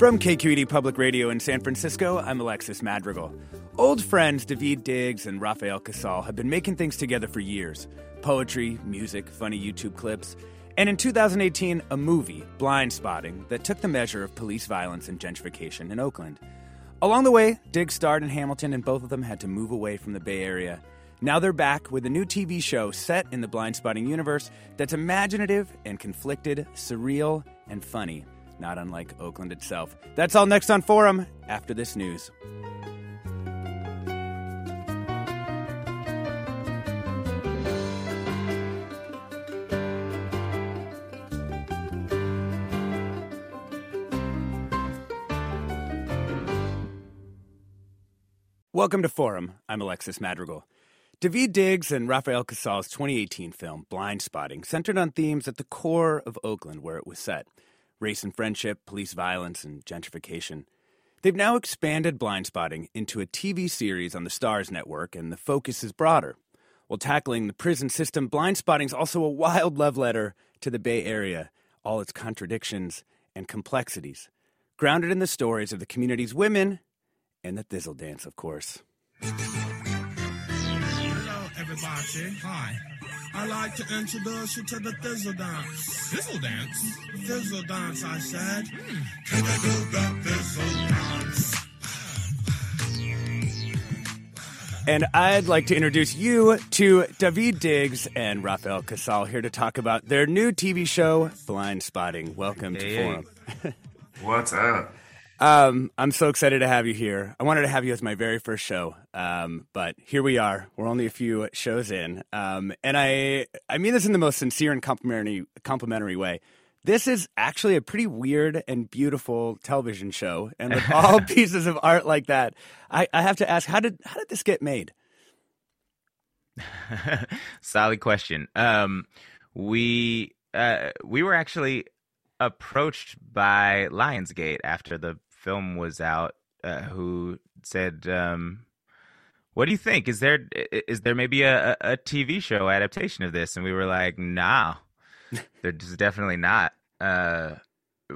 From KQED Public Radio in San Francisco, I'm Alexis Madrigal. Old friends Daveed Diggs and Rafael Casal have been making things together for years poetry, music, funny YouTube clips, and in 2018, a movie, Blindspotting, that took the measure of police violence and gentrification in Oakland. Along the way, Diggs starred in Hamilton, and both of them had to move away from the Bay Area. Now they're back with a new TV show set in the Blindspotting universe that's imaginative and conflicted, surreal, and funny not unlike Oakland itself. That's all next on Forum after this news. Welcome to Forum. I'm Alexis Madrigal. Daveed Diggs and Rafael Casal's 2018 film, Blindspotting, centered on themes at the core of Oakland, where it was set race and friendship, police violence, and gentrification. They've now expanded Blindspotting into a TV series on the Starz network, and the focus is broader. While tackling the prison system, Blindspotting is also a wild love letter to the Bay Area, all its contradictions and complexities, grounded in the stories of the community's women and the Thizzle dance, of course. Hello, everybody. Hi. I'd like to introduce you to the Thizzle Dance. Thizzle Dance? Thizzle Dance, I said. Hmm. Can you do the Thizzle Dance? And I'd like to introduce you to Daveed Diggs and Rafael Casal here to talk about their new TV show, Blindspotting. Welcome hey, to Forum. What's up? Um, I'm so excited to have you here. I wanted to have you as my very first show, um, but here we are. We're only a few shows in, um, and I I mean this in the most sincere and complimentary complimentary way. This is actually a pretty weird and beautiful television show, and with all pieces of art like that, I, I have to ask how did how did this get made? Solid question. Um, we uh, we were actually approached by Lionsgate after the film was out uh, who said, um, "What do you think? Is there is there maybe a, a TV show adaptation of this?" And we were like, "Nah, there's definitely not." Uh,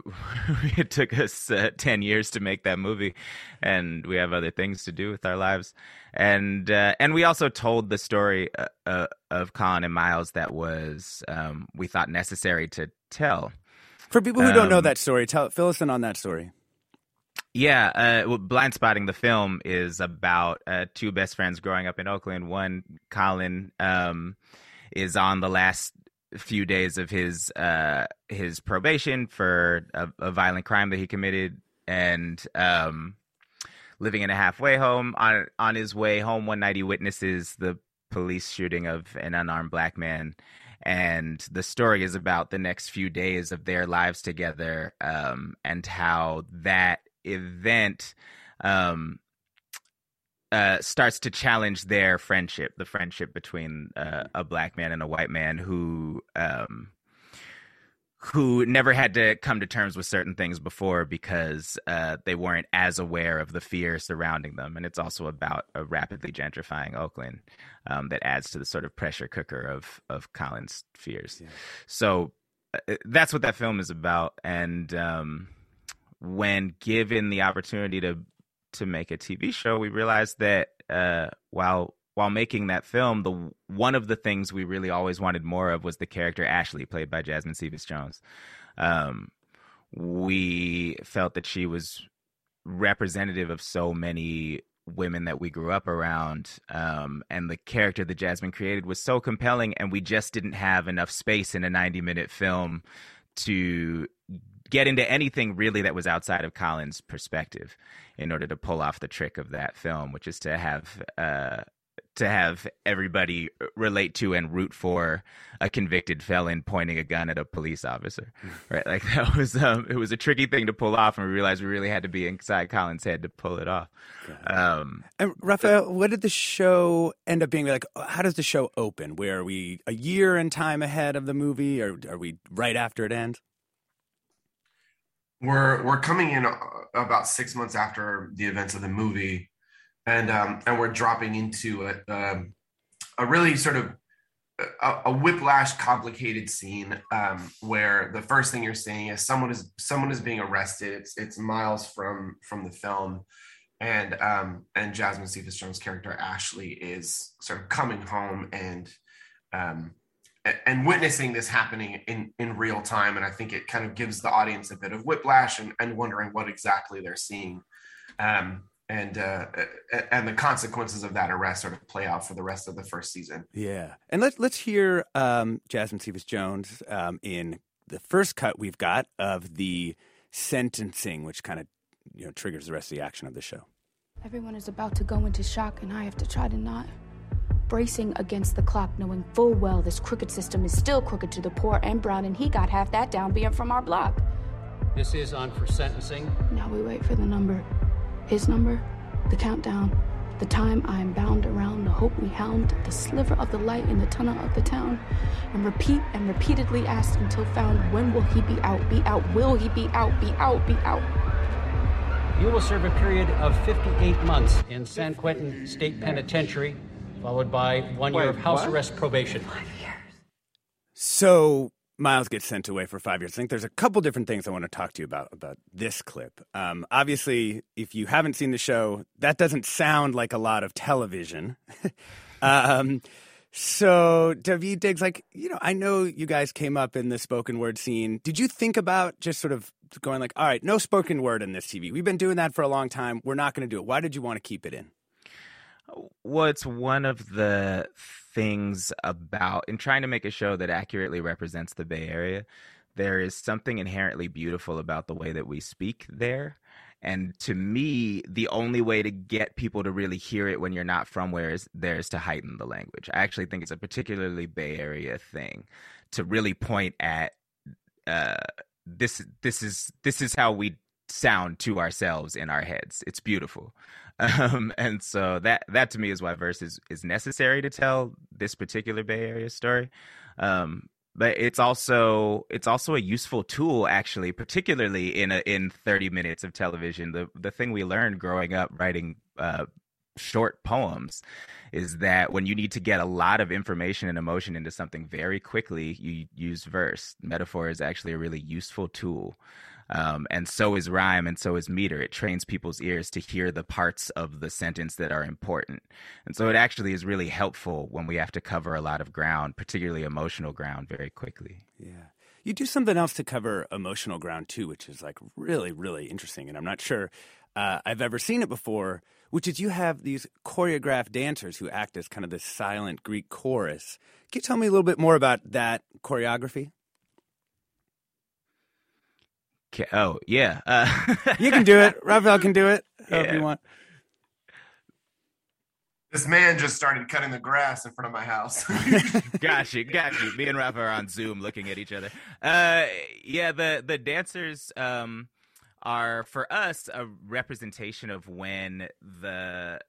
it took us uh, 10 years to make that movie and we have other things to do with our lives and uh, and we also told the story uh, uh of Colin and Miles that was um, we thought necessary to tell for people who don't know Um, that story tell fill us in on that story Yeah, uh, well, Blindspotting the film is about uh, two best friends growing up in Oakland. One, Colin, um, is on the last few days of his uh, his probation for a, a violent crime that he committed, and um, living in a halfway home. On on his way home one night, he witnesses the police shooting of an unarmed black man. And the story is about the next few days of their lives together um, and how that event um, uh, starts to challenge their friendship, the friendship between uh, a black man and a white man who um, who never had to come to terms with certain things before because uh, they weren't as aware of the fear surrounding them. And it's also about a rapidly gentrifying Oakland um, that adds to the sort of pressure cooker of of Colin's fears. Yeah. So uh, that's what that film is about. And um, when given the opportunity to to make a TV show, we realized that uh, while while making that film, the one of the things we really always wanted more of was the character Ashley, played by Jasmine Cephas Jones. Um, we felt that she was representative of so many women that we grew up around, um, and the character that Jasmine created was so compelling, and we just didn't have enough space in a ninety-minute film to get into anything really that was outside of Colin's perspective in order to pull off the trick of that film, which is to have uh, to have everybody relate to and root for a convicted felon pointing a gun at a police officer, right? Like that was um, it was a tricky thing to pull off, and we realized we really had to be inside Colin's head to pull it off. Um, and Rafael, what did the show end up being like? How does the show open? Where are we a year in time ahead of the movie, or are we right after it ends? We're we're coming in uh, about six months after the events of the movie and um, and we're dropping into a, um, a really sort of a, a whiplash complicated scene um, where the first thing you're seeing is someone is someone is being arrested. It's it's miles from from the film, and um, and Jasmine Cephas Jones' character Ashley is sort of coming home and um, and witnessing this happening in in real time. And I think it kind of gives the audience a bit of whiplash and, and wondering what exactly they're seeing. Um, and uh, and the consequences of that arrest sort of play out for the rest of the first season. Yeah, and let's let's hear um, Jasmine Cephas Jones um, in the first cut we've got of the sentencing, which kind of you know triggers the rest of the action of the show. Everyone is about to go into shock, and I have to try to not. Bracing against the clock, knowing full well this crooked system is still crooked to the poor and brown, and he got half that down being from our block. This is on for sentencing. Now we wait for the number. His number, the countdown, the time I am bound around the hope we hound, the sliver of the light in the tunnel of the town, and repeat and repeatedly ask until found, when will he be out, be out, will he be out, be out, be out? You will serve a period of 58 months in San Quentin State Penitentiary, followed by one Wait, year of house what? arrest probation. Five years. So Miles gets sent away for five years. I think there's a couple different things I want to talk to you about about this clip. Um, obviously, if you haven't seen the show, that doesn't sound like a lot of television. um, so Daveed Diggs, like you know, I know you guys came up in the spoken word scene. Did you think about just sort of going like, all right, no spoken word in this TV. We've been doing that for a long time. We're not going to do it. Why did you want to keep it in? Well, it's one of the things about in trying to make a show that accurately represents the Bay Area. There is something inherently beautiful about the way that we speak there. And to me, the only way to get people to really hear it when you're not from where is there is to heighten the language. I actually think it's a particularly Bay Area thing to really point at uh, this. This is this is how we sound to ourselves in our heads. It's beautiful. Um, and so that that to me is why verse is, is necessary to tell this particular Bay Area story. Um, but it's also it's also a useful tool actually, particularly in a, in 30 minutes of television. The the thing we learned growing up writing uh, short poems is that when you need to get a lot of information and emotion into something very quickly, you use verse. Metaphor is actually a really useful tool. Um, and so is rhyme and so is meter. It trains people's ears to hear the parts of the sentence that are important. And so it actually is really helpful when we have to cover a lot of ground, particularly emotional ground, very quickly. Yeah. You do something else to cover emotional ground too, which is like really, really interesting. And I'm not sure uh, I've ever seen it before, which is you have these choreographed dancers who act as kind of this silent Greek chorus. Can you tell me a little bit more about that choreography? Oh yeah, uh, you can do it. Rafael can do it yeah. if you want. This man just started cutting the grass in front of my house. got you, got you. Me and Rafa are on Zoom looking at each other. Uh, yeah, the the dancers um, are for us a representation of when the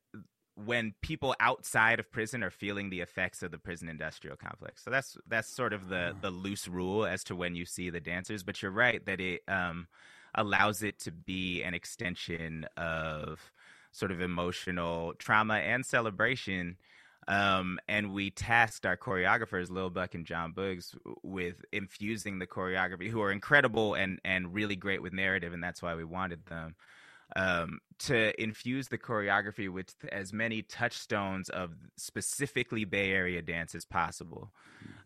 when people outside of prison are feeling the effects of the prison industrial complex. So that's that's sort of the the loose rule as to when you see the dancers. But you're right that it um, allows it to be an extension of sort of emotional trauma and celebration. Um, and we tasked our choreographers, Lil Buck and Jon Boogz, with infusing the choreography, who are incredible and and really great with narrative, and that's why we wanted them um, to infuse the choreography with as many touchstones of specifically Bay Area dance as possible.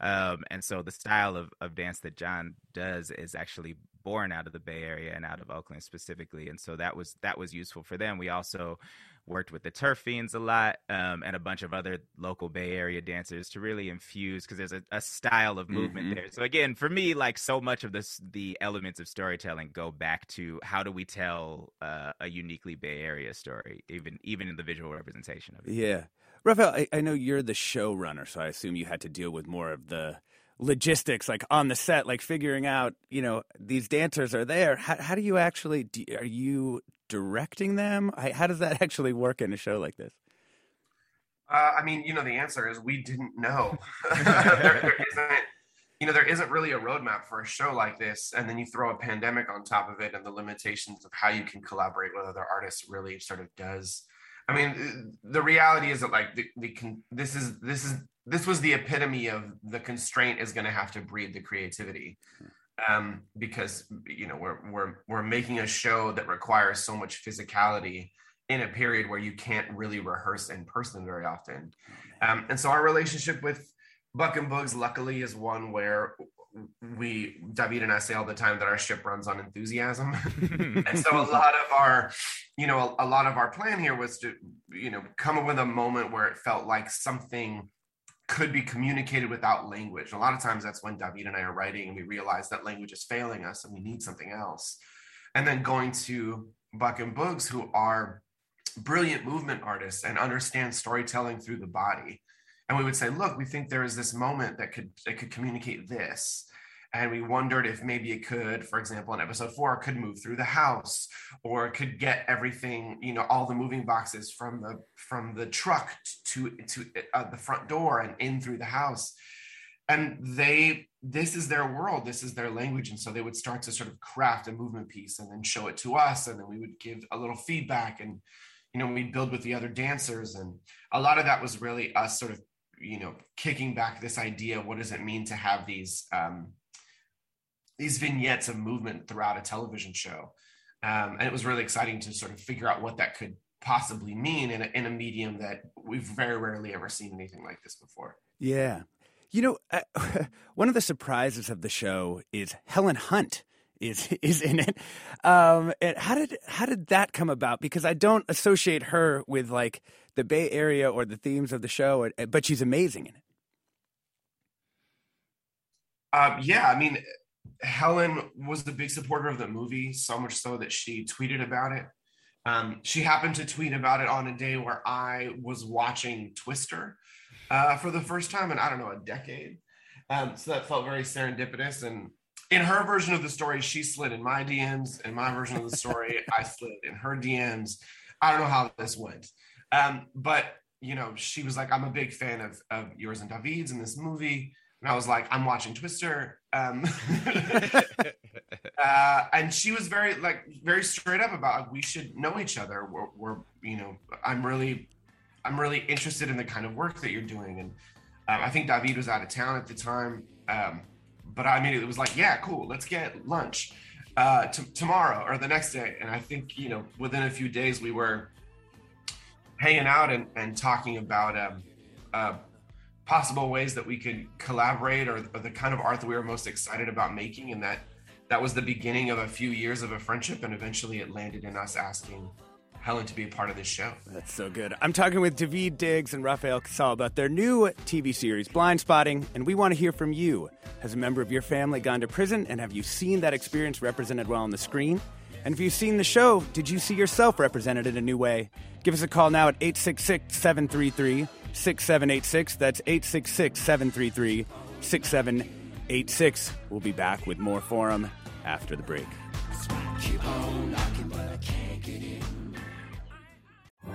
Um, and so the style of, of dance that Jon does is actually born out of the Bay Area and out of Oakland specifically. And so that was that was useful for them. We also worked with the Turf Feinz a lot um, and a bunch of other local Bay Area dancers to really infuse because there's a, a, style of movement mm-hmm. there. So again, for me, like so much of this, the elements of storytelling go back to how do we tell uh, a uniquely Bay Area story, even even in the visual representation of it. Yeah, Rafael, I, I know you're the showrunner, so I assume you had to deal with more of the logistics like on the set like figuring out you know these dancers are there. How, how do you actually do, are you directing them? How does that actually work in a show like this? Uh, i mean you know the answer is we didn't know. There, there isn't you know there isn't really a roadmap for a show like this and then you throw a pandemic on top of it and the limitations of how you can collaborate with other artists really sort of does. I mean the reality is that like the, the this is this is this was the epitome of the constraint is going to have to breed the creativity um, because you know we're we're we're making a show that requires so much physicality in a period where you can't really rehearse in person very often um, and so our relationship with buck and Boogz luckily is one where we Daveed and I say all the time that our ship runs on enthusiasm. and so a lot of our, you know, a, a, lot of our plan here was to, you know, come up with a moment where it felt like something could be communicated without language. A lot of times that's when Daveed and I are writing and we realize that language is failing us and we need something else. And then going to Buck and Boogz, who are brilliant movement artists and understand storytelling through the body. And we would say, look, we think there is this moment that could that could communicate this and we wondered if maybe it could for example in episode four could move through the house or could get everything you know all the moving boxes from the from the truck to to uh, the front door and in through the house. And they this is their world. This is their language. And so they would start to sort of craft a movement piece and then show it to us. And then we would give a little feedback and you know we'd build with the other dancers. And a lot of that was really us sort of you know kicking back this idea what does it mean to have these um, these vignettes of movement throughout a television show. Um, and it was really exciting to sort of figure out what that could possibly mean in a, in a medium that we've very rarely ever seen anything like this before. Yeah. You know, uh, one of the surprises of the show is Helen Hunt is is in it. Um, and how did how did that come about? Because I don't associate her with like the Bay Area or the themes of the show, but she's amazing in it. Um, yeah, I mean, Helen was a big supporter of the movie, so much so that she tweeted about it. Um, she happened to tweet about it on a day where I was watching Twister uh, for the first time in I don't know a decade. Um, so that felt very serendipitous. And in her version of the story, she slid in my DMs. In my version of the story, I slid in her DMs. I don't know how this went, um, but you know, she was like, "I'm a big fan of of yours and Daveed's in this movie." and I was like, I'm watching Twister. Um, uh, and she was very like very straight up about like, we should know each other. We're, we're, you know, I'm really, I'm really interested in the kind of work that you're doing. And um, I think Daveed was out of town at the time. Um, but I mean, it was like, yeah, cool. Let's get lunch uh, t- tomorrow or the next day. And I think, you know, within a few days we were hanging out and, and talking about, um, uh, possible ways that we could collaborate or, or, the kind of art that we were most excited about making and that that was the beginning of a few years of a friendship and eventually it landed in us asking Helen to be a part of this show. That's so good. I'm talking with Daveed Diggs and Rafael Casal about their new TV series, Blindspotting, and we want to hear from you. Has a member of your family gone to prison, and have you seen that experience represented well on the screen? And if you've seen the show, did you see yourself represented in a new way? Give us a call now at 866 733 6786. That's 866 733 6786. We'll be back with more Forum after the break.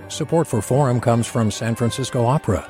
Support for Forum comes from San Francisco Opera.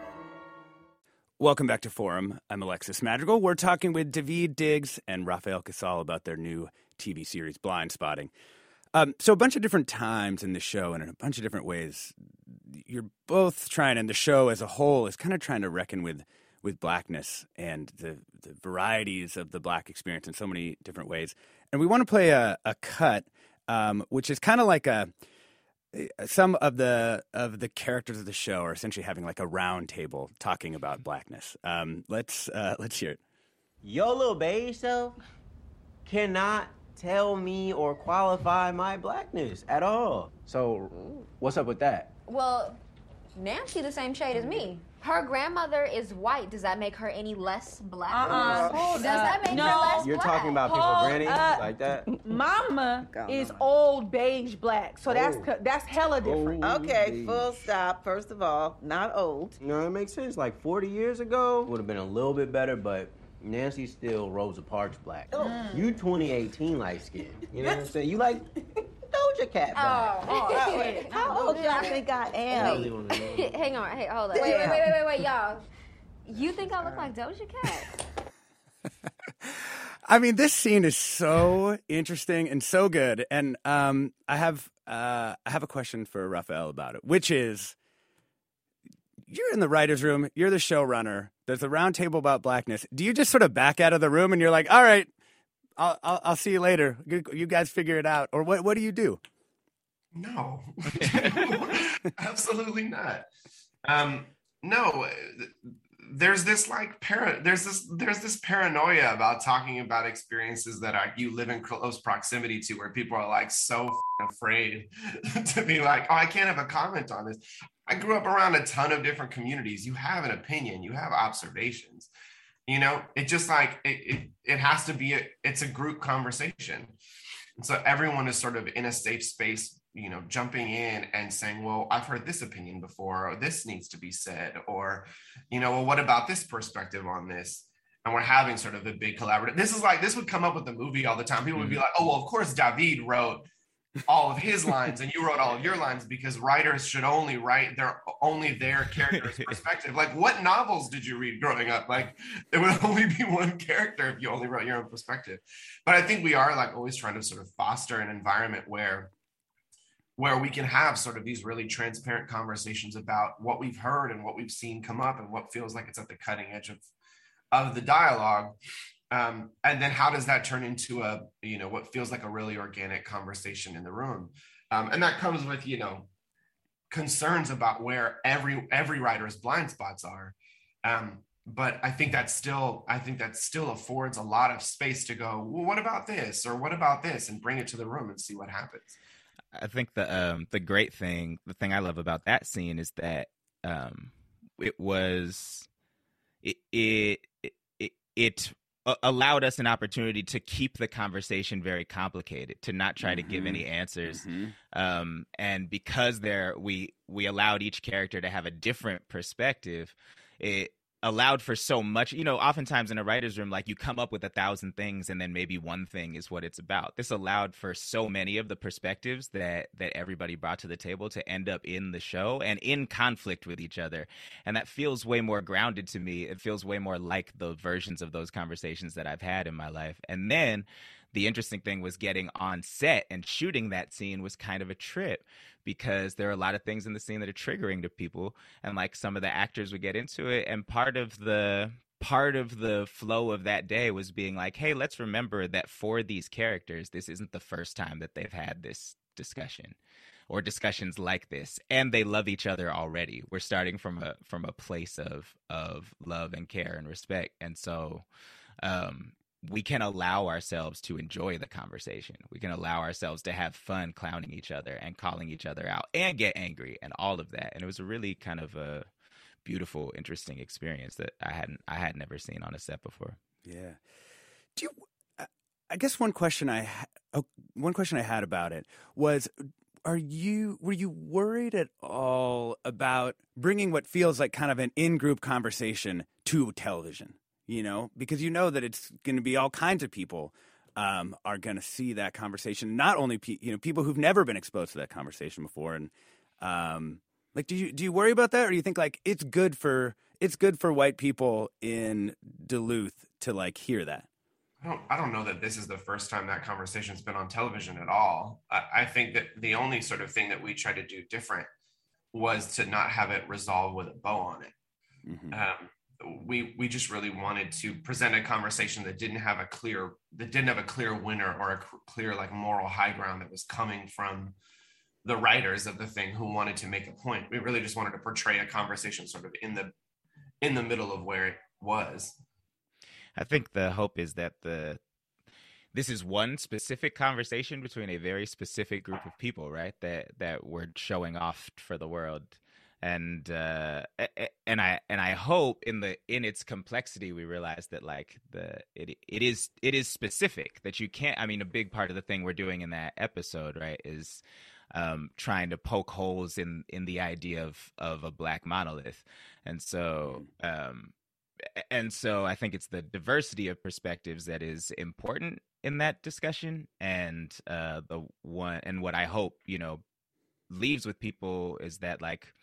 Welcome back to Forum. I'm Alexis Madrigal. We're talking with Daveed Diggs and Rafael Casal about their new TV series, Blindspotting. Um, so, a bunch of different times in the show and in a bunch of different ways, you're both trying, and the show as a whole is kind of trying to reckon with with blackness and the, the varieties of the black experience in so many different ways. And we want to play a, a cut, um, which is kind of like a some of the of the characters of the show are essentially having like a round table talking about blackness. Um, let's uh, let's hear it. Yo, little beige self cannot tell me or qualify my blackness at all. So, what's up with that? Well, Nancy the same shade as me. Her grandmother is white. Does that make her any less black? Uh-uh. Does that make No. her less black? No, You're black? talking about people, Hold granny, up. like that? Mama is old beige black, so that's Oh. co- that's hella different. Okay, full stop. First of all, not old. You know, it makes sense. Like 40 years ago, would have been a little bit better, but Nancy still Rosa Parks black. Mm. You 2018 light skin. You know what I'm saying? You like Doja Cat black. Oh, Oh, shit. How old do y'all think I I am? really wanna know. Hang on. Hey, hold on. Wait, wait, wait, wait, wait, wait, y'all. You think I look like Doja Cat? I mean, this scene is so interesting and so good, and um, I have uh, I have a question for Rafael about it, which is, you're in the writers' room, you're the showrunner. There's a round table about blackness. Do you just sort of back out of the room and you're like, all right, I'll I'll, I'll see you later. You, guys figure it out, or what? What do you do? No, absolutely not. Um, no, there's this like para, there's this there's this paranoia about talking about experiences that I, you live in close proximity to, where people are like so afraid to be like, oh, I can't have a comment on this. I grew up around a ton of different communities. You have an opinion, you have observations. You know, it just like it it, it has to be a, it's a group conversation. And so everyone is sort of in a safe space, you know, jumping in and saying, well, I've heard this opinion before, or this needs to be said, or, you know, well, what about this perspective on this? And we're having sort of a big collaborative. This is like, this would come up with the movie all the time. People would be mm-hmm. like, oh, well, of course, Daveed wrote all of his lines and you wrote all of your lines because writers should only write their only their character's perspective. Like, what novels did you read growing up? Like, there would only be one character if you only wrote your own perspective. But I think we are like always trying to sort of foster an environment where where we can have sort of these really transparent conversations about what we've heard and what we've seen come up and what feels like it's at the cutting edge of of the dialogue um, and then how does that turn into a you know what feels like a really organic conversation in the room? Um, and that comes with you know concerns about where every every writer's blind spots are. Um, but i think that still i think that still affords a lot of space to go well what about this? Or what about this? and bring it to the room and see what happens. I think the um the great thing, the thing I love about that scene is that um it was it it it, it a- allowed us an opportunity to keep the conversation very complicated, to not try to give any answers. Um and because there we we allowed each character to have a different perspective, it allowed for so much you know oftentimes in a writer's room like you come up with a thousand things and then maybe one thing is what it's about. This allowed for so many of the perspectives that that everybody brought to the table to end up in the show and in conflict with each other. And that feels way more grounded to me. It feels way more like the versions of those conversations that i've had in my life. And then the interesting thing was getting on set and shooting that scene was kind of a trip because there are a lot of things in the scene that are triggering to people and like some of the actors would get into it and part of the part of the flow of that day was being like hey let's remember that for these characters this isn't the first time that they've had this discussion or discussions like this and they love each other already. We're starting from a from a place of of love and care and respect and so um we can allow ourselves to enjoy the conversation. We can allow ourselves to have fun clowning each other and calling each other out and get angry and all of that. And it was a really kind of a beautiful, interesting experience that I hadn't I had never seen on a set before. Yeah. Do you? I guess one question I oh, one question I had about it was are you were you worried at all about bringing what feels like kind of an in-group conversation to television you know because you know that it's going to be all kinds of people um, are going to see that conversation not only pe- you know people who've never been exposed to that conversation before and um, like do you do you worry about that or do you think like it's good for it's good for white people in Duluth to like hear that I don't, I don't know that this is the first time that conversation's been on television at all. I, I think that the only sort of thing that we tried to do different was to not have it resolved with a bow on it. Mm-hmm. Um, we we just really wanted to present a conversation that didn't have a clear that didn't have a clear winner or a clear like moral high ground that was coming from the writers of the thing who wanted to make a point. We really just wanted to portray a conversation sort of in the in the middle of where it was. I think the hope is that the this is one specific conversation between a very specific group of people, right? That that we're showing off for the world, and uh, and I and I hope in the in its complexity we realize that like the it it is it is specific that you can't. I mean, a big part of the thing we're doing in that episode, right, is um, trying to poke holes in in the idea of of a black monolith, and so mm. um, and so I think it's the diversity of perspectives that is important in that discussion, and uh, the one and what I hope you know leaves with people is that like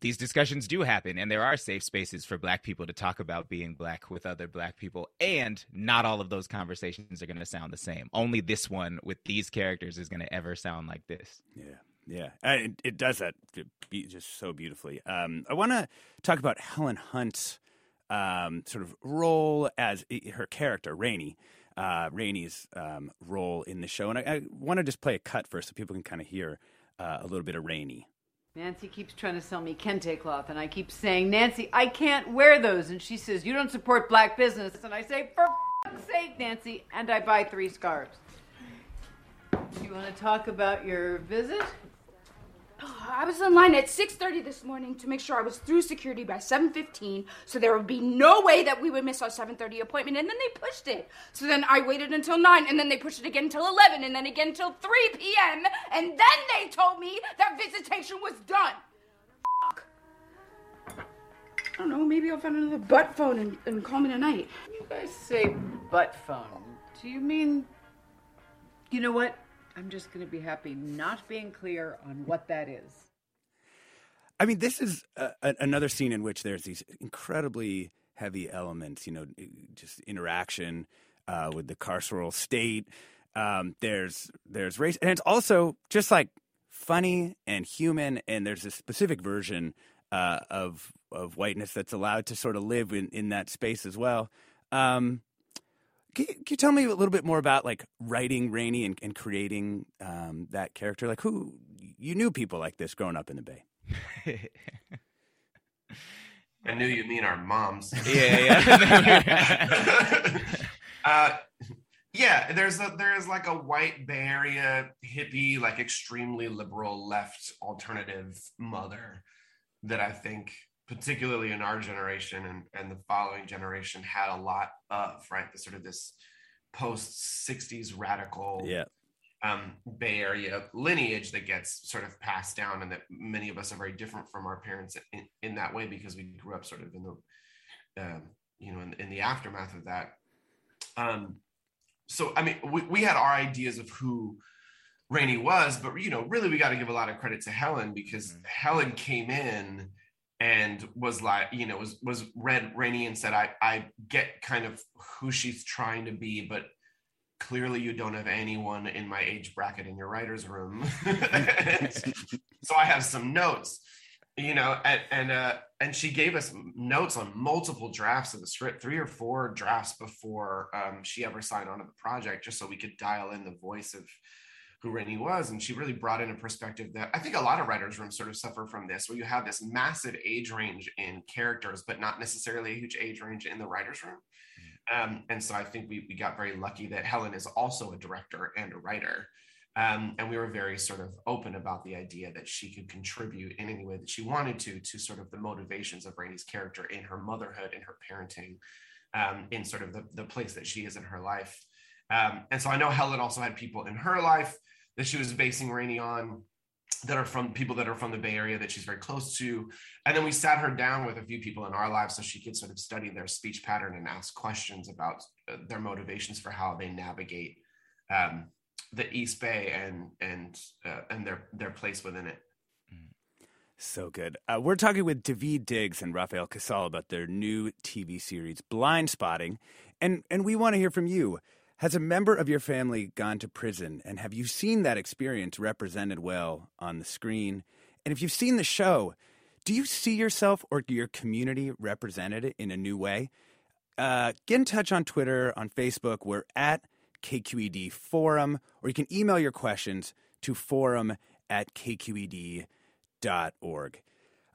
these discussions do happen and there are safe spaces for black people to talk about being black with other black people and not all of those conversations are going to sound the same only this one with these characters is going to ever sound like this yeah yeah it, it does that just so beautifully um, i want to talk about helen hunt's um, sort of role as her character, Rainey. Uh, Rainey's um, role in the show. And I, I want to just play a cut first so people can kind of hear uh, a little bit of Rainey. Nancy keeps trying to sell me kente cloth, and I keep saying, Nancy, I can't wear those. And she says, You don't support black business. And I say, For fuck's sake, Nancy. And I buy three scarves. Do you want to talk about your visit? I was in line at 6:30 this morning to make sure I was through security by 7:15, so there would be no way that we would miss our 7:30 appointment. And then they pushed it. So then I waited until 9, and then they pushed it again until 11, and then again until 3 p.m. And then they told me that visitation was done. Fuck. I don't know. Maybe I'll find another butt phone and, and call me tonight. You guys say butt phone. Do you mean? You know what? I'm just going to be happy not being clear on what that is. I mean, this is a, a, another scene in which there's these incredibly heavy elements, you know, just interaction uh, with the carceral state. Um, there's there's race, and it's also just like funny and human. And there's a specific version uh, of of whiteness that's allowed to sort of live in, in that space as well. Um, can you, can you, tell me a little bit more about like writing Rainey and, and creating um, that character? Like who you knew people like this growing up in the Bay. I knew you mean our moms. Yeah, yeah. uh, yeah, there's a there's like a white Bay Area hippie, like extremely liberal left alternative mother that I think particularly in our generation and, and the following generation had a lot of right the sort of this post 60s radical yeah um, bay area lineage that gets sort of passed down and that many of us are very different from our parents in, in that way because we grew up sort of in the um, you know in, in, the aftermath of that um, so i mean we, we had our ideas of who Rainey was, but you know, really we got to give a lot of credit to Helen because mm-hmm. Helen came in and was like you know was was read Rainey and said I I get kind of who she's trying to be but clearly you don't have anyone in my age bracket in your writers room. So I have some notes you know and and uh and she gave us notes on multiple drafts of the script three or four drafts before um, she ever signed on to the project just so we could dial in the voice of who Rainey was. And she really brought in a perspective that I think a lot of writers' rooms sort of suffer from this, where you have this massive age range in characters, but not necessarily a huge age range in the writers' room. Um, and so I think we, we got very lucky that Helen is also a director and a writer. Um, and we were very sort of open about the idea that she could contribute in any way that she wanted to to sort of the motivations of Rainey's character in her motherhood, in her parenting, um, in sort of the, the place that she is in her life. Um, and so I know Helen also had people in her life that she was basing Rainey on that are from people that are from the Bay Area that she's very close to. And then we sat her down with a few people in our lives so she could sort of study their speech pattern and ask questions about uh, their motivations for how they navigate um, the East Bay and and uh, and their their place within it. So good. Uh, we're talking with Daveed Diggs and Rafael Casal about their new TV series, Blindspotting, and and we want to hear from you. Has a member of your family gone to prison, and have you seen that experience represented well on the screen? And if you've seen the show, do you see yourself or your community represented in a new way? Uh, get in touch on Twitter, on Facebook. We're at KQED Forum, or you can email your questions to forum at kqed.org.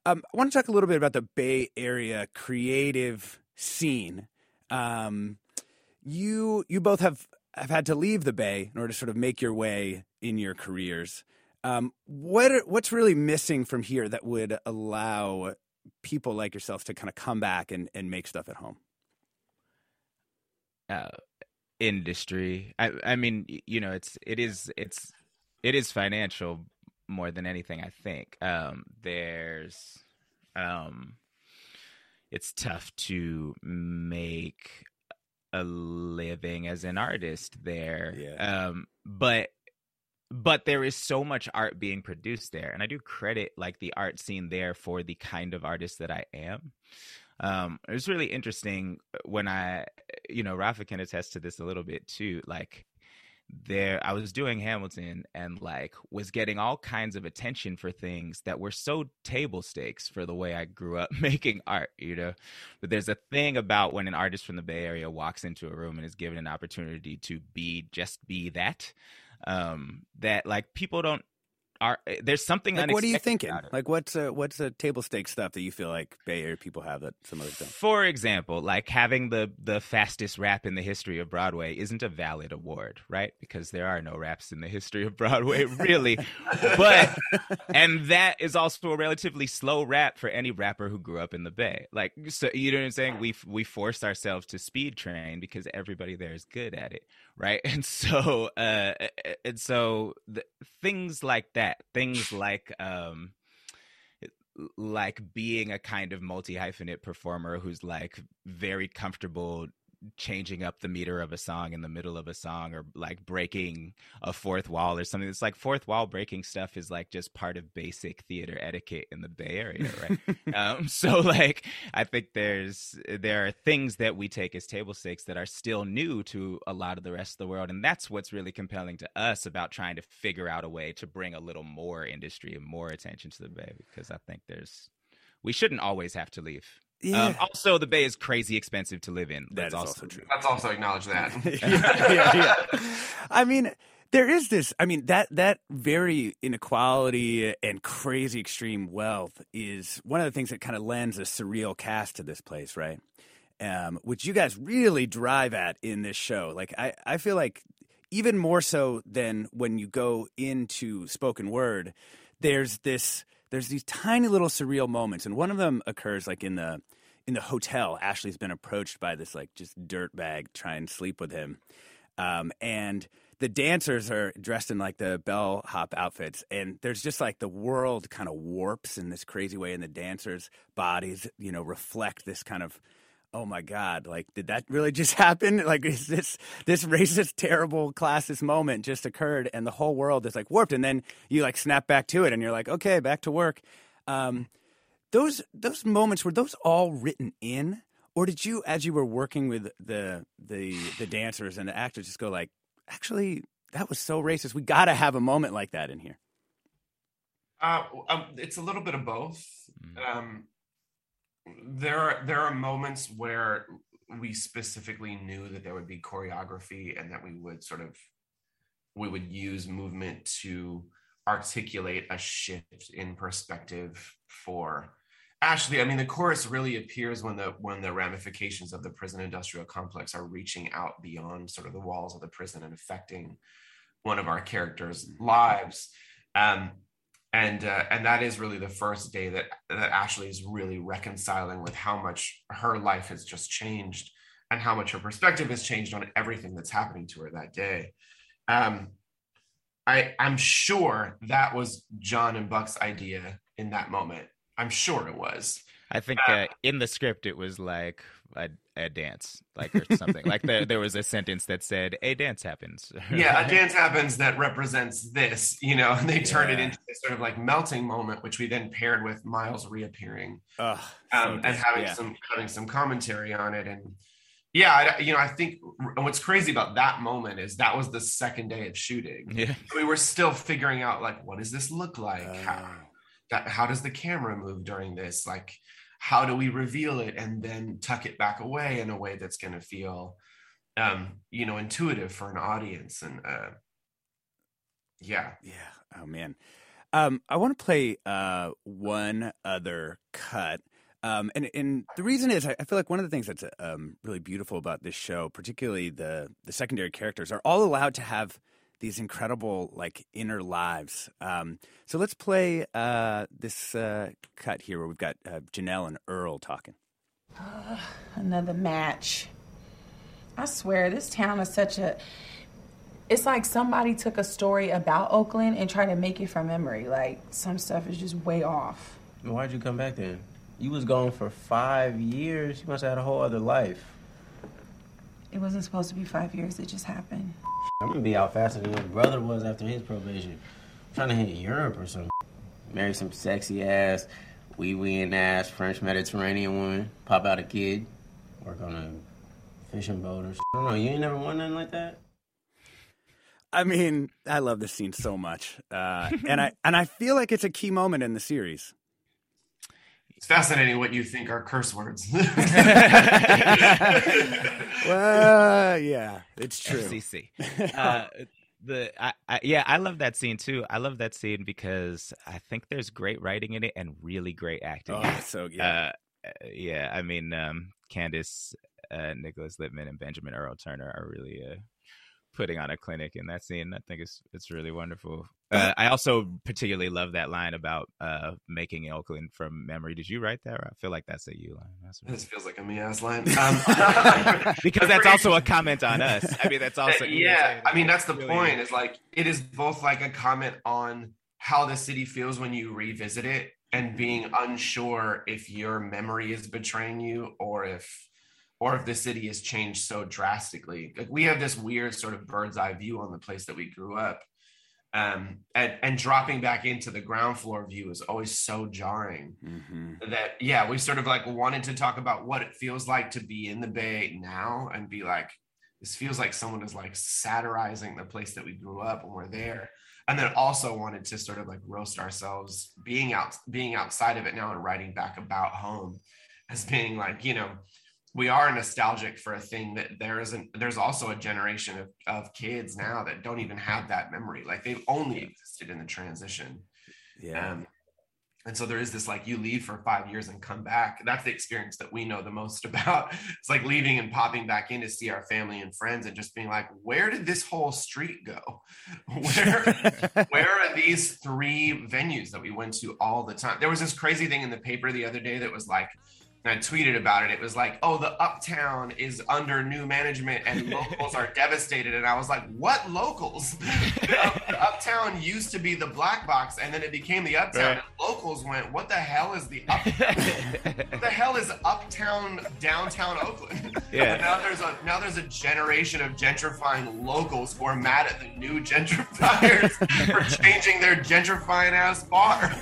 Um, I want to talk a little bit about the Bay Area creative scene. Um, you you both have have had to leave the Bay in order to sort of make your way in your careers. Um, what are, what's really missing from here that would allow people like yourself to kind of come back and, and make stuff at home? Uh, industry. I I mean, you know, it's it is it's it is financial more than anything. I think um, there's um, it's tough to make a living as an artist there. Yeah. Um, but but there is so much art being produced there and i do credit like the art scene there for the kind of artist that i am um it was really interesting when i you know rafa can attest to this a little bit too like there i was doing hamilton and like was getting all kinds of attention for things that were so table stakes for the way i grew up making art you know? But there's a thing about when an artist from the bay area walks into a room and is given an opportunity to be just be that um that like people don't are eh, there's something Like, what are you thinking? Like, what's a, what's the table stake stuff that you feel like Bay Area people have that some other don't? For example, like having the the fastest rap in the history of Broadway isn't a valid award, right? Because there are no raps in the history of Broadway, really. but and that is also a relatively slow rap for any rapper who grew up in the Bay. Like, so you know what I'm saying? We we forced ourselves to speed train because everybody there is good at it, right? And so uh and so the, things like that, things like um like being a kind of multi hyphenate performer who's like very comfortable changing up the meter of a song in the middle of a song or like breaking a fourth wall or something. It's like fourth wall breaking stuff is like just part of basic theater etiquette in the Bay Area, right? um, so like I think there's there are things that we take as table stakes that are still new to a lot of the rest of the world, and that's what's really compelling to us about trying to figure out a way to bring a little more industry and more attention to the Bay because I think there's we shouldn't always have to leave. Yeah. Um, also, the Bay is crazy expensive to live in. That's also, also true. Let's also acknowledge that. yeah, yeah, yeah. I mean, there is this. I mean, that that very inequality and crazy extreme wealth is one of the things that kind of lends a surreal cast to this place, right? Um, which you guys really drive at in this show. Like, I I feel like even more so than when you go into spoken word, there's this there's these tiny little surreal moments, and one of them occurs like in the in the hotel. Ashley's been approached by this like just dirt bag trying to sleep with him, um, and the dancers are dressed in like the bellhop outfits, and there's just like the world kind of warps in this crazy way, and the dancers' bodies, you know, reflect this kind of oh my god like did that really just happen? Like is this this racist terrible classist moment just occurred and the whole world is like warped and then you like snap back to it and you're like okay back to work. Um, those those moments were those all written in? Or did you as you were working with the the the dancers and the actors just go like actually that was so racist. We got to have a moment like that in here. Uh, um, it's a little bit of both. Um, there are there are moments where we specifically knew that there would be choreography and that we would sort of we would use movement to articulate a shift in perspective for Ashley. I mean, the chorus really appears when the when the ramifications of the prison industrial complex are reaching out beyond sort of the walls of the prison and affecting one of our characters' lives. Um, and uh, and that is really the first day that that Ashley is really reconciling with how much her life has just changed and how much her perspective has changed on everything that's happening to her that day. Um, I I'm sure that was Jon and Buck's idea in that moment. I'm sure it was. I think uh, in the script it was like a, a dance, like or something. like there, there was a sentence that said a dance happens. yeah, a dance happens that represents this, you know, and they turned it into this sort of like melting moment, which we then paired with Miles reappearing Ugh, um, so and having yeah. some having some commentary on it. And yeah, I, you know, I think what's crazy about that moment is that was the second day of shooting. Yeah. we were still figuring out like what does this look like? how, that, how does the camera move during this? Like, how do we reveal it and then tuck it back away in a way that's going to feel, um, you know, intuitive for an audience? And uh, yeah, yeah. Oh man, um, I want to play uh, one other cut. Um, and and the reason is I feel like one of the things that's um, really beautiful about this show, particularly the the secondary characters, are all allowed to have these incredible like inner lives. Um, so let's play uh, this uh, cut here where we've got uh, Janelle and Earl talking. Another match. I swear, this town is such a. It's like somebody took a story about Oakland and tried to make it from memory. Like, some stuff is just way off. Why'd you come back then? You was gone for five years. You must have had a whole other life. It wasn't supposed to be five years, it just happened. I'm gonna be out faster than your brother was after his probation. I'm trying to hit Europe or something. Marry some sexy ass, wee wee ass French Mediterranean woman. Pop out a kid. Work on a fishing boat or something. I don't know. You ain't never won nothing like that. I mean, I love this scene so much, uh, and I and I feel like it's a key moment in the series. It's fascinating what you think are curse words. well, yeah, it's true. FCC. Uh, the I, I, yeah, I love that scene too. I love that scene because I think there's great writing in it and really great acting. Oh, so yeah. Uh, yeah, I mean, um, Candace, uh, Nicholas Lippman, and Benjamin Earl Turner are really uh, putting on a clinic in that scene. I think it's it's really wonderful. Uh, I also particularly love that line about uh, making Oakland from memory. Did you write that? Or I feel like that's a you line. That's this feels like a me ass line. Um, because that's also a comment on us. I mean, that's also yeah. I mean, that's the point. Is like it is both like a comment on how the city feels when you revisit it and being unsure if your memory is betraying you or if or if the city has changed so drastically. Like we have this weird sort of bird's eye view on the place that we grew up. Um, and, and dropping back into the ground floor view is always so jarring. That yeah we sort of like wanted to talk about what it feels like to be in the bay now and be like this feels like someone is like satirizing the place that we grew up when we're there. And then also wanted to sort of like roast ourselves being out being outside of it now and writing back about home as being like you know we are nostalgic for a thing that there isn't there's also a generation of, of kids now that don't even have that memory like they've only existed in the transition Yeah. um, and so there is this like you leave for five years and come back. That's the experience that we know the most about. It's like leaving and popping back in to see our family and friends and just being like, where did this whole street go? Where where are these three venues that we went to all the time? There was this crazy thing in the paper the other day that was like, I tweeted about it. It was like, oh, the uptown is under new management and locals are devastated. And I was like, what locals? the, up- the uptown used to be the black box and then it became the uptown. Right. And locals went, what the hell is the uptown? what the hell is uptown downtown Oakland? Yeah. Now there's a now there's a generation of gentrifying locals who are mad at the new gentrifiers for changing their gentrifying ass bar.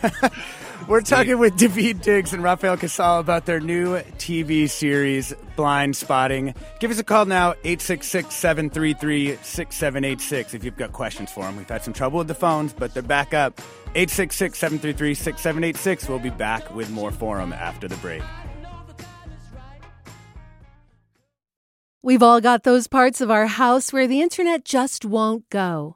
We're talking with Daveed Diggs and Rafael Casal about their new TV series, Blindspotting. Give us a call now, 866 733 6786, if you've got questions for them. We've had some trouble with the phones, but they're back up. 866 733 6786. We'll be back with more for them after the break. We've all got those parts of our house where the internet just won't go.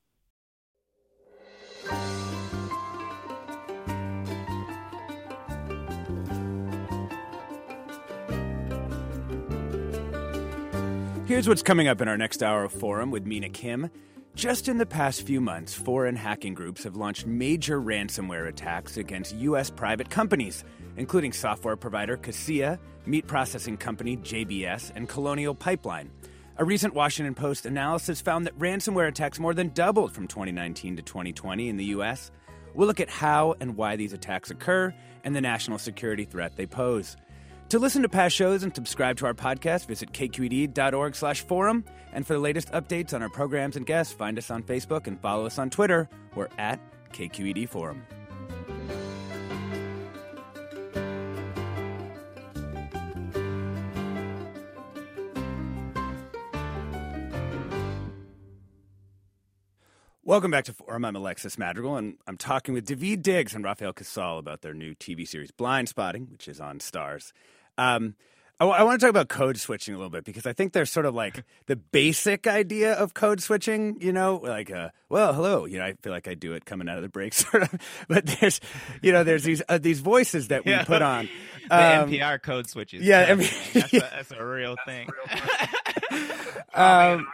Here's what's coming up in our next hour of Forum with Mina Kim. Just in the past few months, foreign hacking groups have launched major ransomware attacks against U.S. private companies, including software provider Kaseya, meat processing company JBS, and Colonial Pipeline. A recent Washington Post analysis found that ransomware attacks more than doubled from 2019 to 2020 in the U.S. We'll look at how and why these attacks occur and the national security threat they pose. To listen to past shows and subscribe to our podcast, visit kqed.org slash forum. And for the latest updates on our programs and guests, find us on Facebook and follow us on Twitter. We're at KQED Forum. Welcome back to Forum. I'm Alexis Madrigal, and I'm talking with Daveed Diggs and Rafael Casal about their new TV series Blindspotting, which is on Starz. Um, I, w- I want to talk about code switching a little bit because I think there's sort of like the basic idea of code switching, you know, like, uh, well, hello, you know, I feel like I do it coming out of the break, sort of, but there's, you know, there's these uh, these voices that we Yeah. put on. the Um, NPR code switches. Yeah, I that's, mean- that's, a, that's a real thing. um,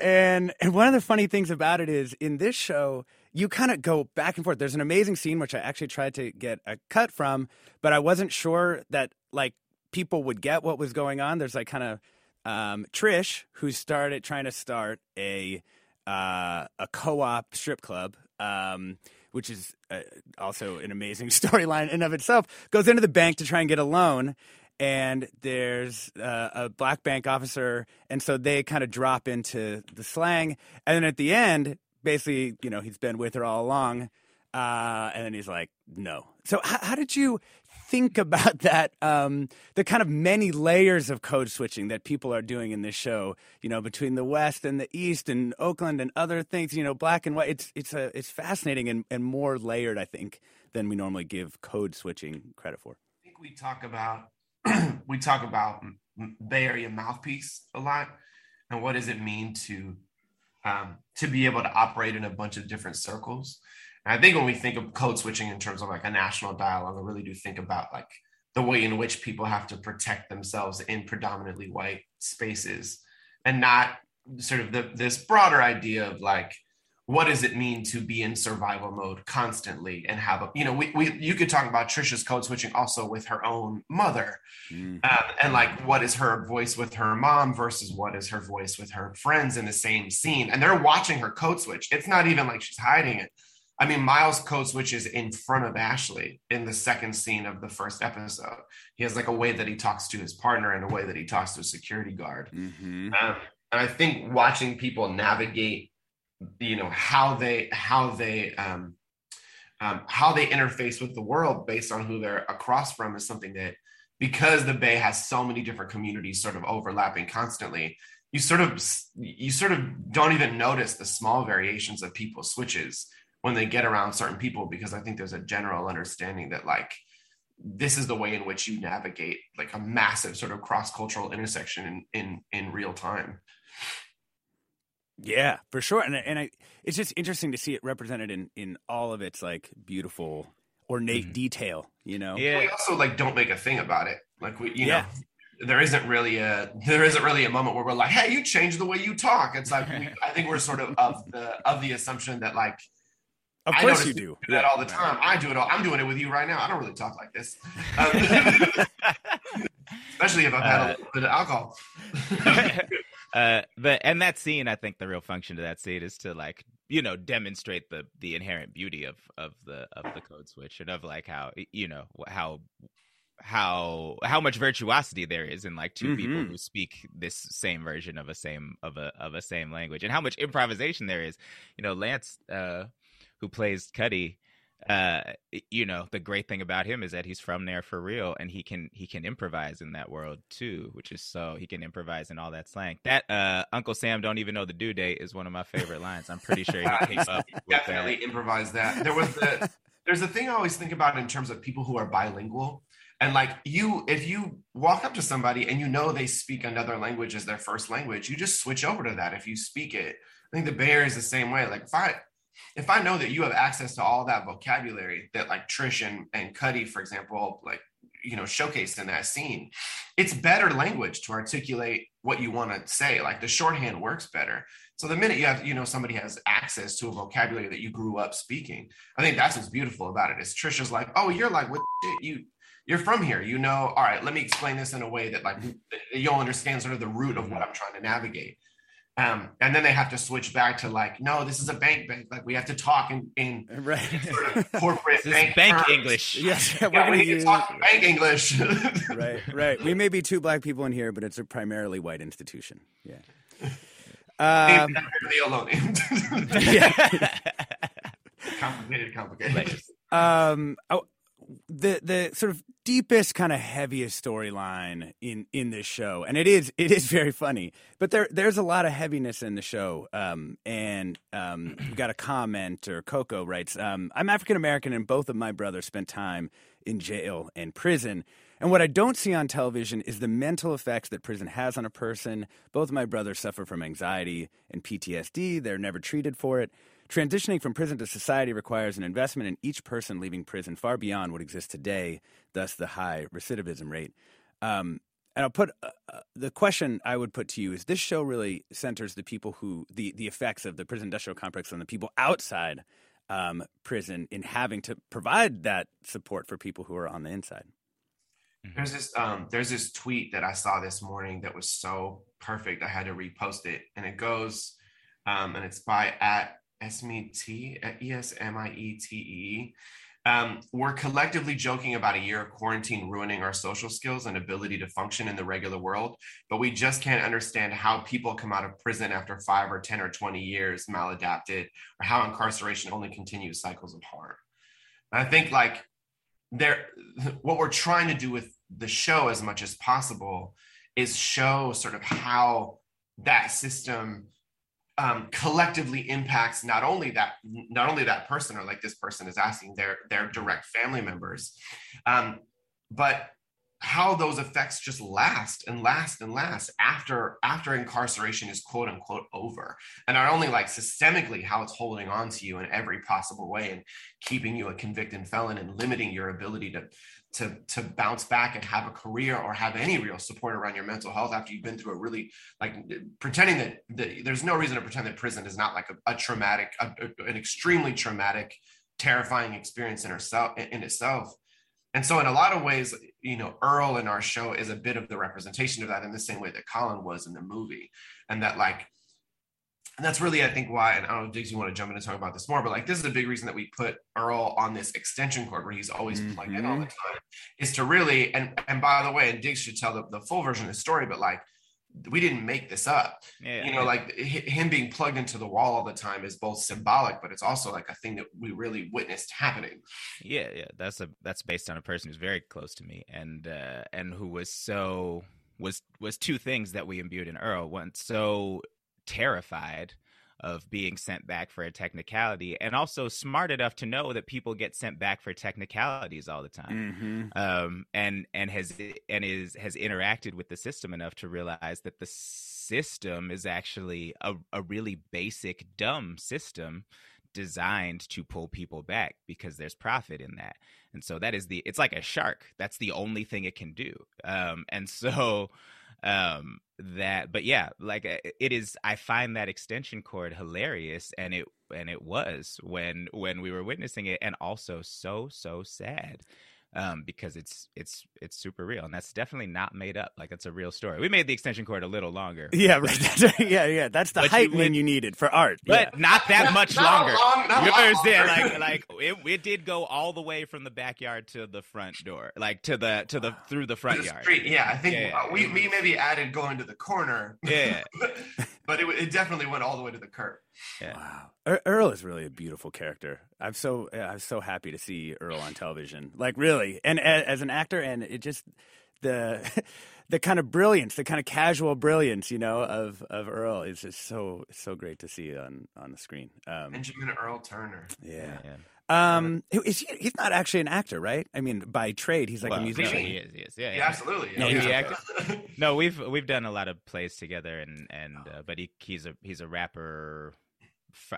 and and one of the funny things about it is in this show you kind of go back and forth. There's an amazing scene which I actually tried to get a cut from, but I wasn't sure that like people would get what was going on. There's like kind of um, Trish who started trying to start a uh, a co-op strip club. Um, which is uh, also an amazing storyline in of itself, goes into the bank to try and get a loan, and there's uh, a black bank officer, and so they kind of drop into the slang, and then at the end, basically, you know, he's been with her all along, uh, and then he's like, no. So how, how did you think about that? Um, the kind of many layers of code switching that people are doing in this show, you know, between the West and the East and Oakland and other things, you know, black and white. It's it's a it's fascinating and, and more layered, I think, than we normally give code switching credit for. I think we talk about we talk about Bay Area mouthpiece a lot, and what does it mean to um, to be able to operate in a bunch of different circles. I think when we think of code switching in terms of like a national dialogue, I really do think about like the way in which people have to protect themselves in predominantly white spaces, and not sort of the, this broader idea of like what does it mean to be in survival mode constantly and have a you know we, we you could talk about trisha's code switching also with her own mother um, and like what is her voice with her mom versus what is her voice with her friends in the same scene? And they're watching her code switch. It's not even like she's hiding it i mean miles code switches in front of ashley in the second scene of the first episode he has like a way that he talks to his partner and a way that he talks to a security guard Mm-hmm. um, and i think watching people navigate you know how they how they um, um, how they interface with the world based on who they're across from is something that because the bay has so many different communities sort of overlapping constantly you sort of you sort of don't even notice the small variations of people's switches when they get around certain people because i think there's a general understanding that like this is the way in which you navigate like a massive sort of cross-cultural intersection in in, in real time Yeah, for sure. And and I, it's just interesting to see it represented in in all of its like beautiful ornate mm-hmm. detail. You know. we also like don't make a thing about it like we you Yeah. know there isn't really a there isn't really a moment where we're like hey you changed the way you talk it's like we, i think we're sort of of the of the assumption that like Of I course you do. that all the time. I do it all i'm doing it with you right now. I don't really talk like this. Um, especially if i've had a Uh, little bit of alcohol. Uh but and that scene i think the real function to that scene is to like you know demonstrate the the inherent beauty of of the of the code switch and of like how you know how how how much virtuosity there is in like 2 people Mhm. who speak this same version of a same of a of a same language and how much improvisation there is. You know lance uh who plays cuddy uh you know the great thing about him is that he's from there for real and he can he can improvise in that world too which is so he can improvise in all that slang that uh uncle sam don't even know the due date is one of my favorite lines i'm pretty sure he came up definitely that. improvise that. There was the there's a thing I always think about in terms of people who are bilingual. And like you, if you walk up to somebody and you know they speak another language as their first language, you just switch over to that if you speak it. I think the Bay Area is the same way. Like if I if I know that you have access to all that vocabulary that like Trish and, and Cuddy, for example, like you know, showcased in that scene, it's better language to articulate what you want to say. Like the shorthand works better. So the minute you have, you know, somebody has access to a vocabulary that you grew up speaking, I think that's what's beautiful about it. Is Trisha's like, oh, you're like, what shit? you you're from here, you know. All right, let me explain this in a way that like you'll understand sort of the root of what I'm trying to navigate. Um, and then they have to switch back to like, no, this is a bank bank. Like we have to talk in, in right. sort of corporate This is bank, bank. English. Yes, Yeah, we're we to talk bank English. right, right. We may be two black people in here, but it's a primarily white institution. Yeah. Um, alone. yeah. complicated, complicated. um oh, the the sort of deepest kind of heaviest storyline in in this show and it is it is very funny but there there's a lot of heaviness in the show um and um we got a comment or coco writes um i'm african american and both of my brothers spent time in jail and prison and what I don't see on television is the mental effects that prison has on a person. Both of my brothers suffer from anxiety and PTSD. They're never treated for it. Transitioning from prison to society requires an investment in each person leaving prison far beyond what exists today, thus the high recidivism rate. Um, and I'll put uh, uh, the question I would put to you is this show really centers the people who, the, the effects of the prison industrial complex on the people outside um, prison in having to provide that support for people who are on the inside. There's this um there's this tweet that I saw this morning that was so perfect. I had to repost it. And it goes, um, and it's by at Esme-T, E-S-M-I-E-T-E. Um, we're collectively joking about a year of quarantine ruining our social skills and ability to function in the regular world, but we just can't understand how people come out of prison after five or 10 or 20 years maladapted, or how incarceration only continues cycles of harm. And I think like there what we're trying to do with the show as much as possible is show sort of how that system um, collectively impacts not only that not only that person or like this person is asking their their direct family members um, but how those effects just last and last and last after after incarceration is quote unquote over. And not only like systemically how it's holding on to you in every possible way and keeping you a convicted felon and limiting your ability to to to bounce back and have a career or have any real support around your mental health after you've been through a really like pretending that, that there's no reason to pretend that prison is not like a, a traumatic a, an extremely traumatic terrifying experience in herself in itself. And so in a lot of ways you know earl in our show is a bit of the representation of that in the same way that colin was in the movie. And that like and that's really i think why and i don't know diggs you want to jump in and talk about this more but like this is a big reason that we put earl on this extension cord where he's always Mm-hmm. plugged in all the time is to really and and by the way and diggs should tell the, the full version of the story but like we didn't make this up Yeah. you know like hi- him being plugged into the wall all the time is both symbolic but it's also like a thing that we really witnessed happening Yeah, yeah, that's a that's based on a person who's very close to me, and uh, and who was so was was two things that we imbued in Earl. One, so terrified of being sent back for a technicality, and also smart enough to know that people get sent back for technicalities all the time. Mhm. Um, and and has and is has interacted with the system enough to realize that the system is actually a, a really basic dumb system designed to pull people back because there's profit in that and so that is the it's like a shark that's the only thing it can do um and so um that but yeah like uh, it is i find that extension cord hilarious and it and it was when when we were witnessing it and also so so sad um because it's it's it's super real and that's definitely not made up like it's a real story we made the extension cord a little longer Yeah, right. Yeah, yeah. That's the But height you you needed for art. but yeah. not that much Not longer. long- not you long understand? longer. Like, like it, it did go all the way from the backyard to the front door, like to the to the through the front The yard. street, yeah i think Yeah, we, we maybe added going to the corner Yeah. but it, it definitely went all the way to the curb. Yeah. Wow. Earl is really a beautiful character. I'm so I'm so happy to see Earl on television. Like really, and as an actor, and it just the the kind of brilliance, the kind of casual brilliance, you know, of of Earl is just so so great to see on on the screen. Um, Benjamin Earl Turner. yeah. Um, is he, he's not actually an actor, right? I mean, by trade, he's like Well, a no, musician. he is. He is. Yeah, Yeah, yeah. absolutely. No, Yeah. he acted. no, we've we've done a lot of plays together, and and uh, but he he's a he's a rapper.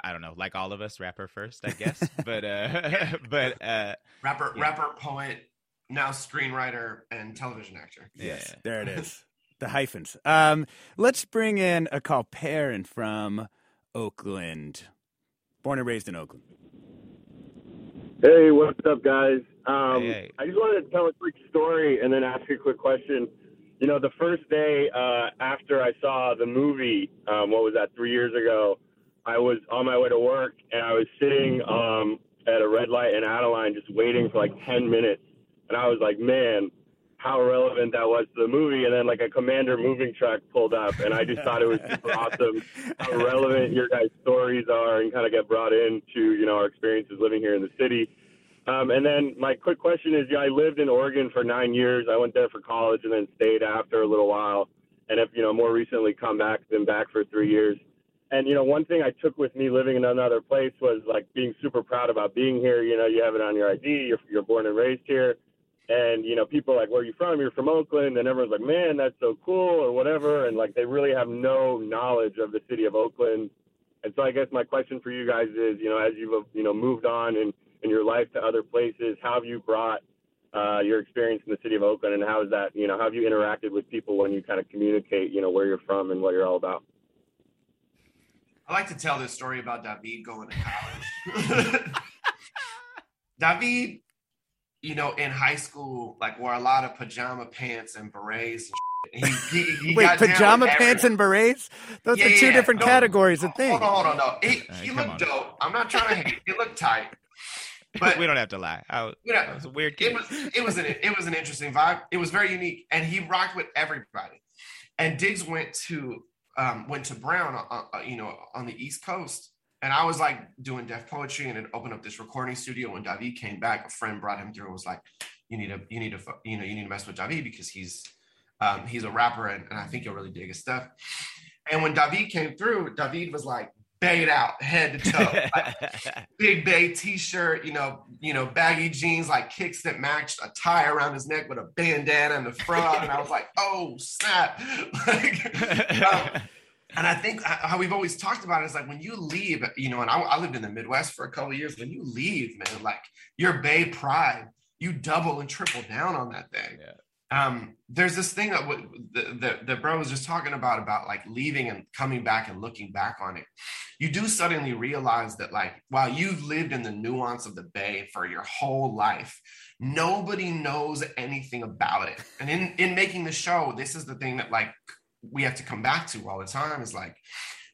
I don't know, like all of us, rapper first, I guess. but uh, but uh, Rapper, yeah. rapper, poet, now screenwriter and television actor. Yes, there it is. The hyphens. Um, let's bring in a call Perrin from Oakland. Born and raised in Oakland. Hey, what's up, guys? Um, Hey, hey. I just wanted to tell a quick story and then ask you a quick question. You know, the first day uh, after I saw the movie, um, what was that, three years ago, I was on my way to work and I was sitting um, at a red light in Adeline just waiting for like 10 minutes. And I was like, man, how relevant that was to the movie. And then like a Commander moving truck pulled up and I just thought it was super awesome how relevant your guys' stories are and kind of get brought into, you know, our experiences living here in the city. Um, and then my quick question is, yeah, I lived in Oregon for nine years. I went there for college and then stayed after a little while. And have, you know, more recently come back, been back for three years. And, you know, one thing I took with me living in another place was like being super proud about being here. You know, you have it on your ID, you're, you're born and raised here. And, you know, people are like, where are you from? You're from Oakland. And everyone's like, man, that's so cool or whatever. And like, they really have no knowledge of the city of Oakland. And so I guess my question for you guys is, you know, as you've, you know, moved on in, in your life to other places, how have you brought uh, your experience in the city of Oakland and how is that, you know, how have you interacted with people when you kind of communicate, you know, where you're from and what you're all about? I like to tell this story about Daveed going to college. Daveed, you know, in high school, like wore a lot of pajama pants and berets. And he, he, he Wait, got pajama pants and berets? Those Yeah, are two yeah, different no, categories of things. Hold on, hold on, no. He, Uh, he looked on. dope. I'm not trying to hate. He looked tight. But we don't have to lie. I, you know, I was a weird kid. It was it was an it was an interesting vibe. It was very unique, and he rocked with everybody. And Diggs went to um, went to Brown, uh, uh, you know, on the East Coast, and I was like doing Def Poetry, and it opened up this recording studio. When Daveed came back, a friend brought him through and was like, "You need to you need to you know you need to mess with Daveed because he's um, he's a rapper, and, and I think you'll really dig his stuff." And when Daveed came through, Daveed was like bayed out head to toe. Like, big bay t-shirt, you know, you know, baggy jeans, like kicks that matched, a tie around his neck with a bandana in the front. And I was like, oh snap. like, um, and I think how we've always talked about it is like when you leave, you know, and I, I lived in the Midwest for a couple of years. When you leave, man, like your Bay pride, you double and triple down on that thing. Um, there's this thing that w- the, the the bro was just talking about about like leaving and coming back and looking back on it. You do suddenly realize that like while you've lived in the nuance of the Bay for your whole life, nobody knows anything about it. And in in making the show, this is the thing that like we have to come back to all the time is like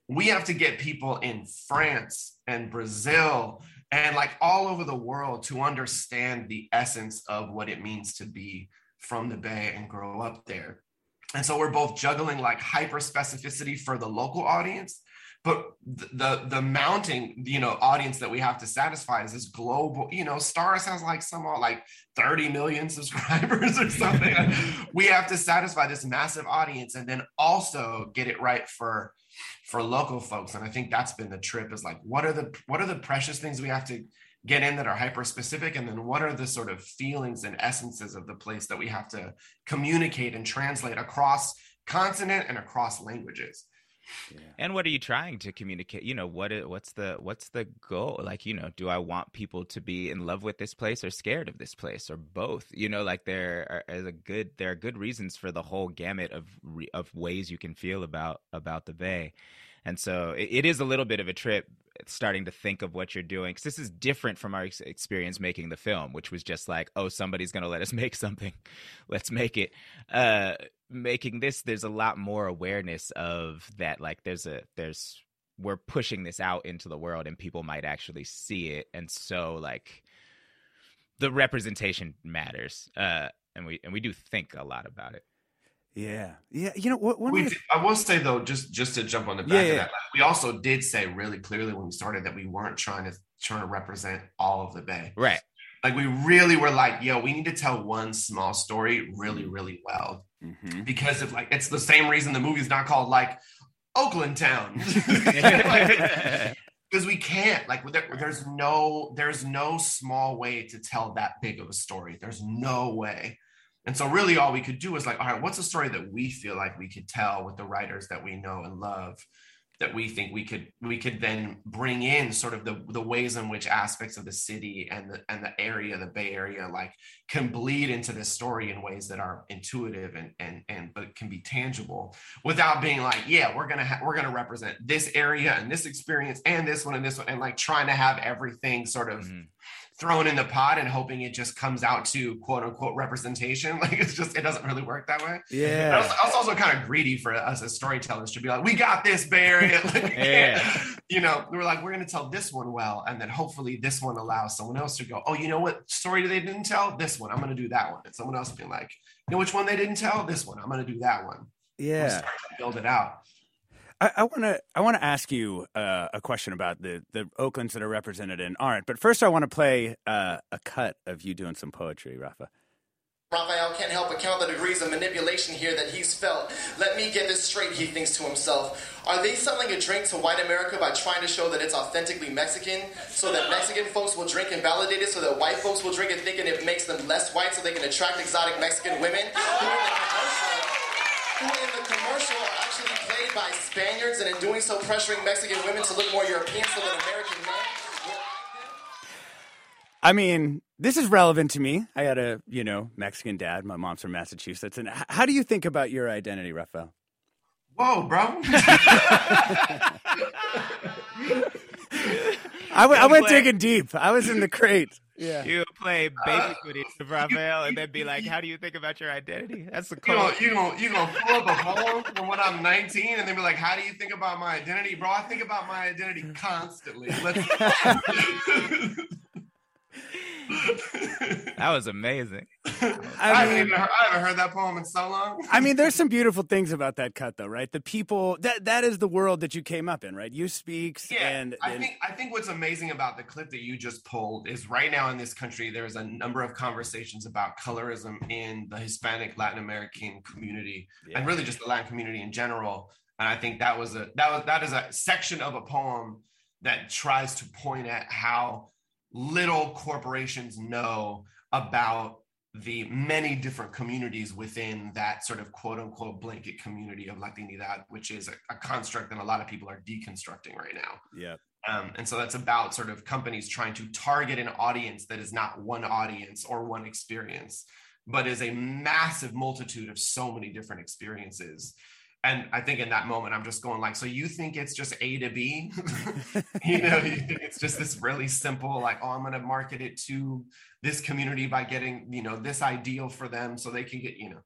we have to get people in France and Brazil and like all over the world to understand the essence of what it means to be from the Bay and grow up there. And so we're both juggling like hyper specificity for the local audience, but the the mounting you know audience that we have to satisfy is this global. You know, Starz has like some uh, like 30 million subscribers or something. we have to satisfy this massive audience and then also get it right for for local folks and i think that's been the trip is like what are the what are the precious things we have to get in that are hyper specific and then what are the sort of feelings and essences of the place that we have to communicate and translate across continent and across languages and what are you trying to communicate? You know what what's the what's the goal? Like you know do i want people to be in love with this place or scared of this place or both? You know like there are, is a good there are good reasons for the whole gamut of of ways you can feel about about the bay. And so it, it is a little bit of a trip starting to think of what you're doing because this is different from our ex- experience making the film which was just like oh somebody's going to let us make something. Let's make it. Uh making this there's a lot more awareness of that like there's a there's we're pushing this out into the world and people might actually see it and so like the representation matters uh and we and we do think a lot about it Yeah, yeah. You know what? We did- I will say though, just just to jump on the back Yeah, of that, like, we also did say really clearly when we started that we weren't trying to trying to represent all of the Bay. Right. Like we really were like, yo, we need to tell one small story really, Mm-hmm. really well. Because of like it's the same reason the movie's not called like Oakland Town. Because we can't like there, there's no there's no small way to tell that big of a story. There's no way. And so really all we could do was like, all right, what's a story that we feel like we could tell with the writers that we know and love that we think we could we could then bring in sort of the the ways in which aspects of the city and the and the area the bay area like can bleed into this story in ways that are intuitive and and and but can be tangible without being like yeah we're gonna ha- we're gonna represent this area and this experience and this one and this one and like trying to have everything sort of mm-hmm. Thrown in the pot and hoping it just comes out to quote unquote representation like it's just it doesn't really work that way Yeah. I was, I was also kind of greedy for us as storytellers to be like, we got this Area. Like, Yeah. You know, we were like, we're going to tell this one well. And then hopefully this one allows someone else to go, oh, you know what story they didn't tell? This one. I'm going to do that one. And someone else will be like, you know which one they didn't tell? This one. I'm going to do that one. Yeah. build it out. I want to I want to ask you uh, a question about the the Oaklands that are represented in art, but first I want to play uh, a cut of you doing some poetry, Rafa. Rafael can't help but count the degrees of manipulation here that he's felt. Let me get this straight, he thinks to himself. Are they selling a drink to white America by trying to show that it's authentically Mexican? So that Mexican folks will drink and validate it, so that white folks will drink it thinking it makes them less white so they can attract exotic Mexican women? Who in the commercial, who in the commercial by Spaniards and in doing so pressuring Mexican women to look more European so that American men I mean, this is relevant to me. I had a you know Mexican dad. My mom's from Massachusetts, and how do you think about your identity, Rafael? Whoa, bro. I, w- I went digging deep. I was in the crate. Yeah. Uh, you play baby goodies to Rafael and then be like, how do you think about your identity? That's the You code. gonna, you gonna you gonna pull up a poem from when I'm 19 and then be like, how do you think about my identity, bro? I think about my identity constantly. Let's That was amazing. I, haven't even heard, I haven't heard that poem in so long. I mean, there's some beautiful things about that cut, though, right? The people that that is the world that you came up in, right? You speaks, Yeah, and, I and- think I think what's amazing about the clip that you just pulled is right now in this country there's a number of conversations about colorism in the Hispanic Latin American community and really just the Latin community in general. And I think that was a that was that is a section of a poem that tries to point at how little corporations know about the many different communities within that sort of quote unquote blanket community of Latinidad, which is a, a construct that a lot of people are deconstructing right now. yeah. Um, and so that's about sort of companies trying to target an audience that is not one audience or one experience, but is a massive multitude of so many different experiences. And I think in that moment, I'm just going like, so you think it's just A to B? you know, you think it's just this really simple, like, oh, I'm going to market it to this community by getting, you know, this ideal for them so they can get, you know,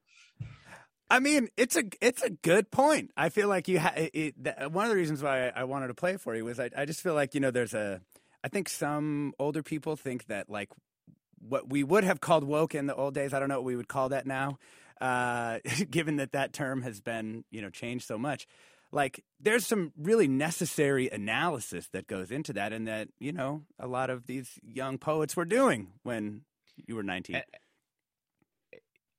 I mean, it's a it's a good point. I feel like you ha- it, that, one of the reasons why I, I wanted to play it for you was I, I just feel like you know there's a I think some older people think that like what we would have called woke in the old days. I don't know what we would call that now, uh, given that that term has been you know changed so much. Like there's some really necessary analysis that goes into that, and that you know a lot of these young poets were doing when you were 19.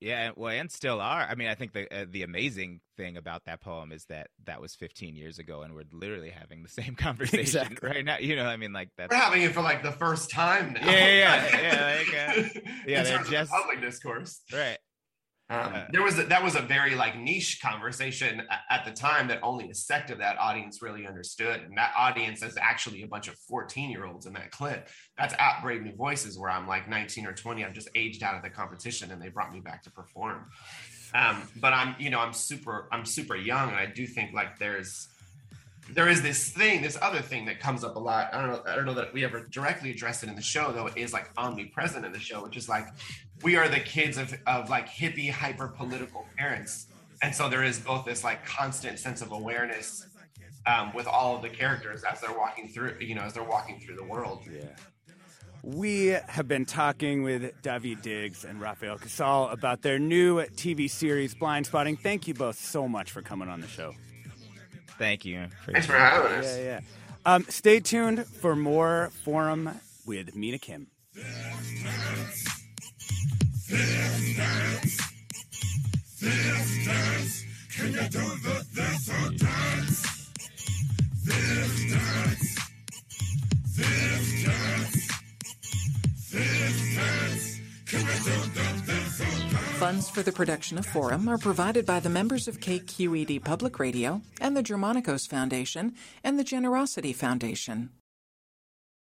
Yeah, well, and still are. I mean, I think the uh, the amazing thing about that poem is that that was 15 years ago, and we're literally having the same conversation Exactly. right now. You know, I mean, like that's we're having it for like the first time now. Yeah, yeah, yeah, like, uh, yeah, in they're terms just- of public discourse. right. Um, there was a, that was a very like niche conversation at the time that only a sect of that audience really understood, and that audience is actually a bunch of fourteen year olds in that clip. That's at Brave New Voices, where I'm like nineteen or twenty. I've just aged out of the competition, and they brought me back to perform. Um, but I'm you know I'm super I'm super young, and I do think like there's there is this thing, this other thing that comes up a lot. I don't know. I don't know that we ever directly addressed it in the show, though. It is like omnipresent in the show, which is like we are the kids of of like hippie, hyper political parents, and so there is both this like constant sense of awareness um, with all of the characters as they're walking through, you know, as they're walking through the world. Yeah. We have been talking with Daveed Diggs and Rafael Casal about their new TV series, Blindspotting. Thank you both so much for coming on the show. Thank you. Thanks for having us. Yeah, yeah. Um, stay tuned for more Forum with Mina Kim. Sisters, can you do the thistle dance? Sisters, sisters, sisters, can you do the thistle dance? Funds for the production of Forum are provided by the members of KQED Public Radio and the Germanacos Foundation and the Generosity Foundation.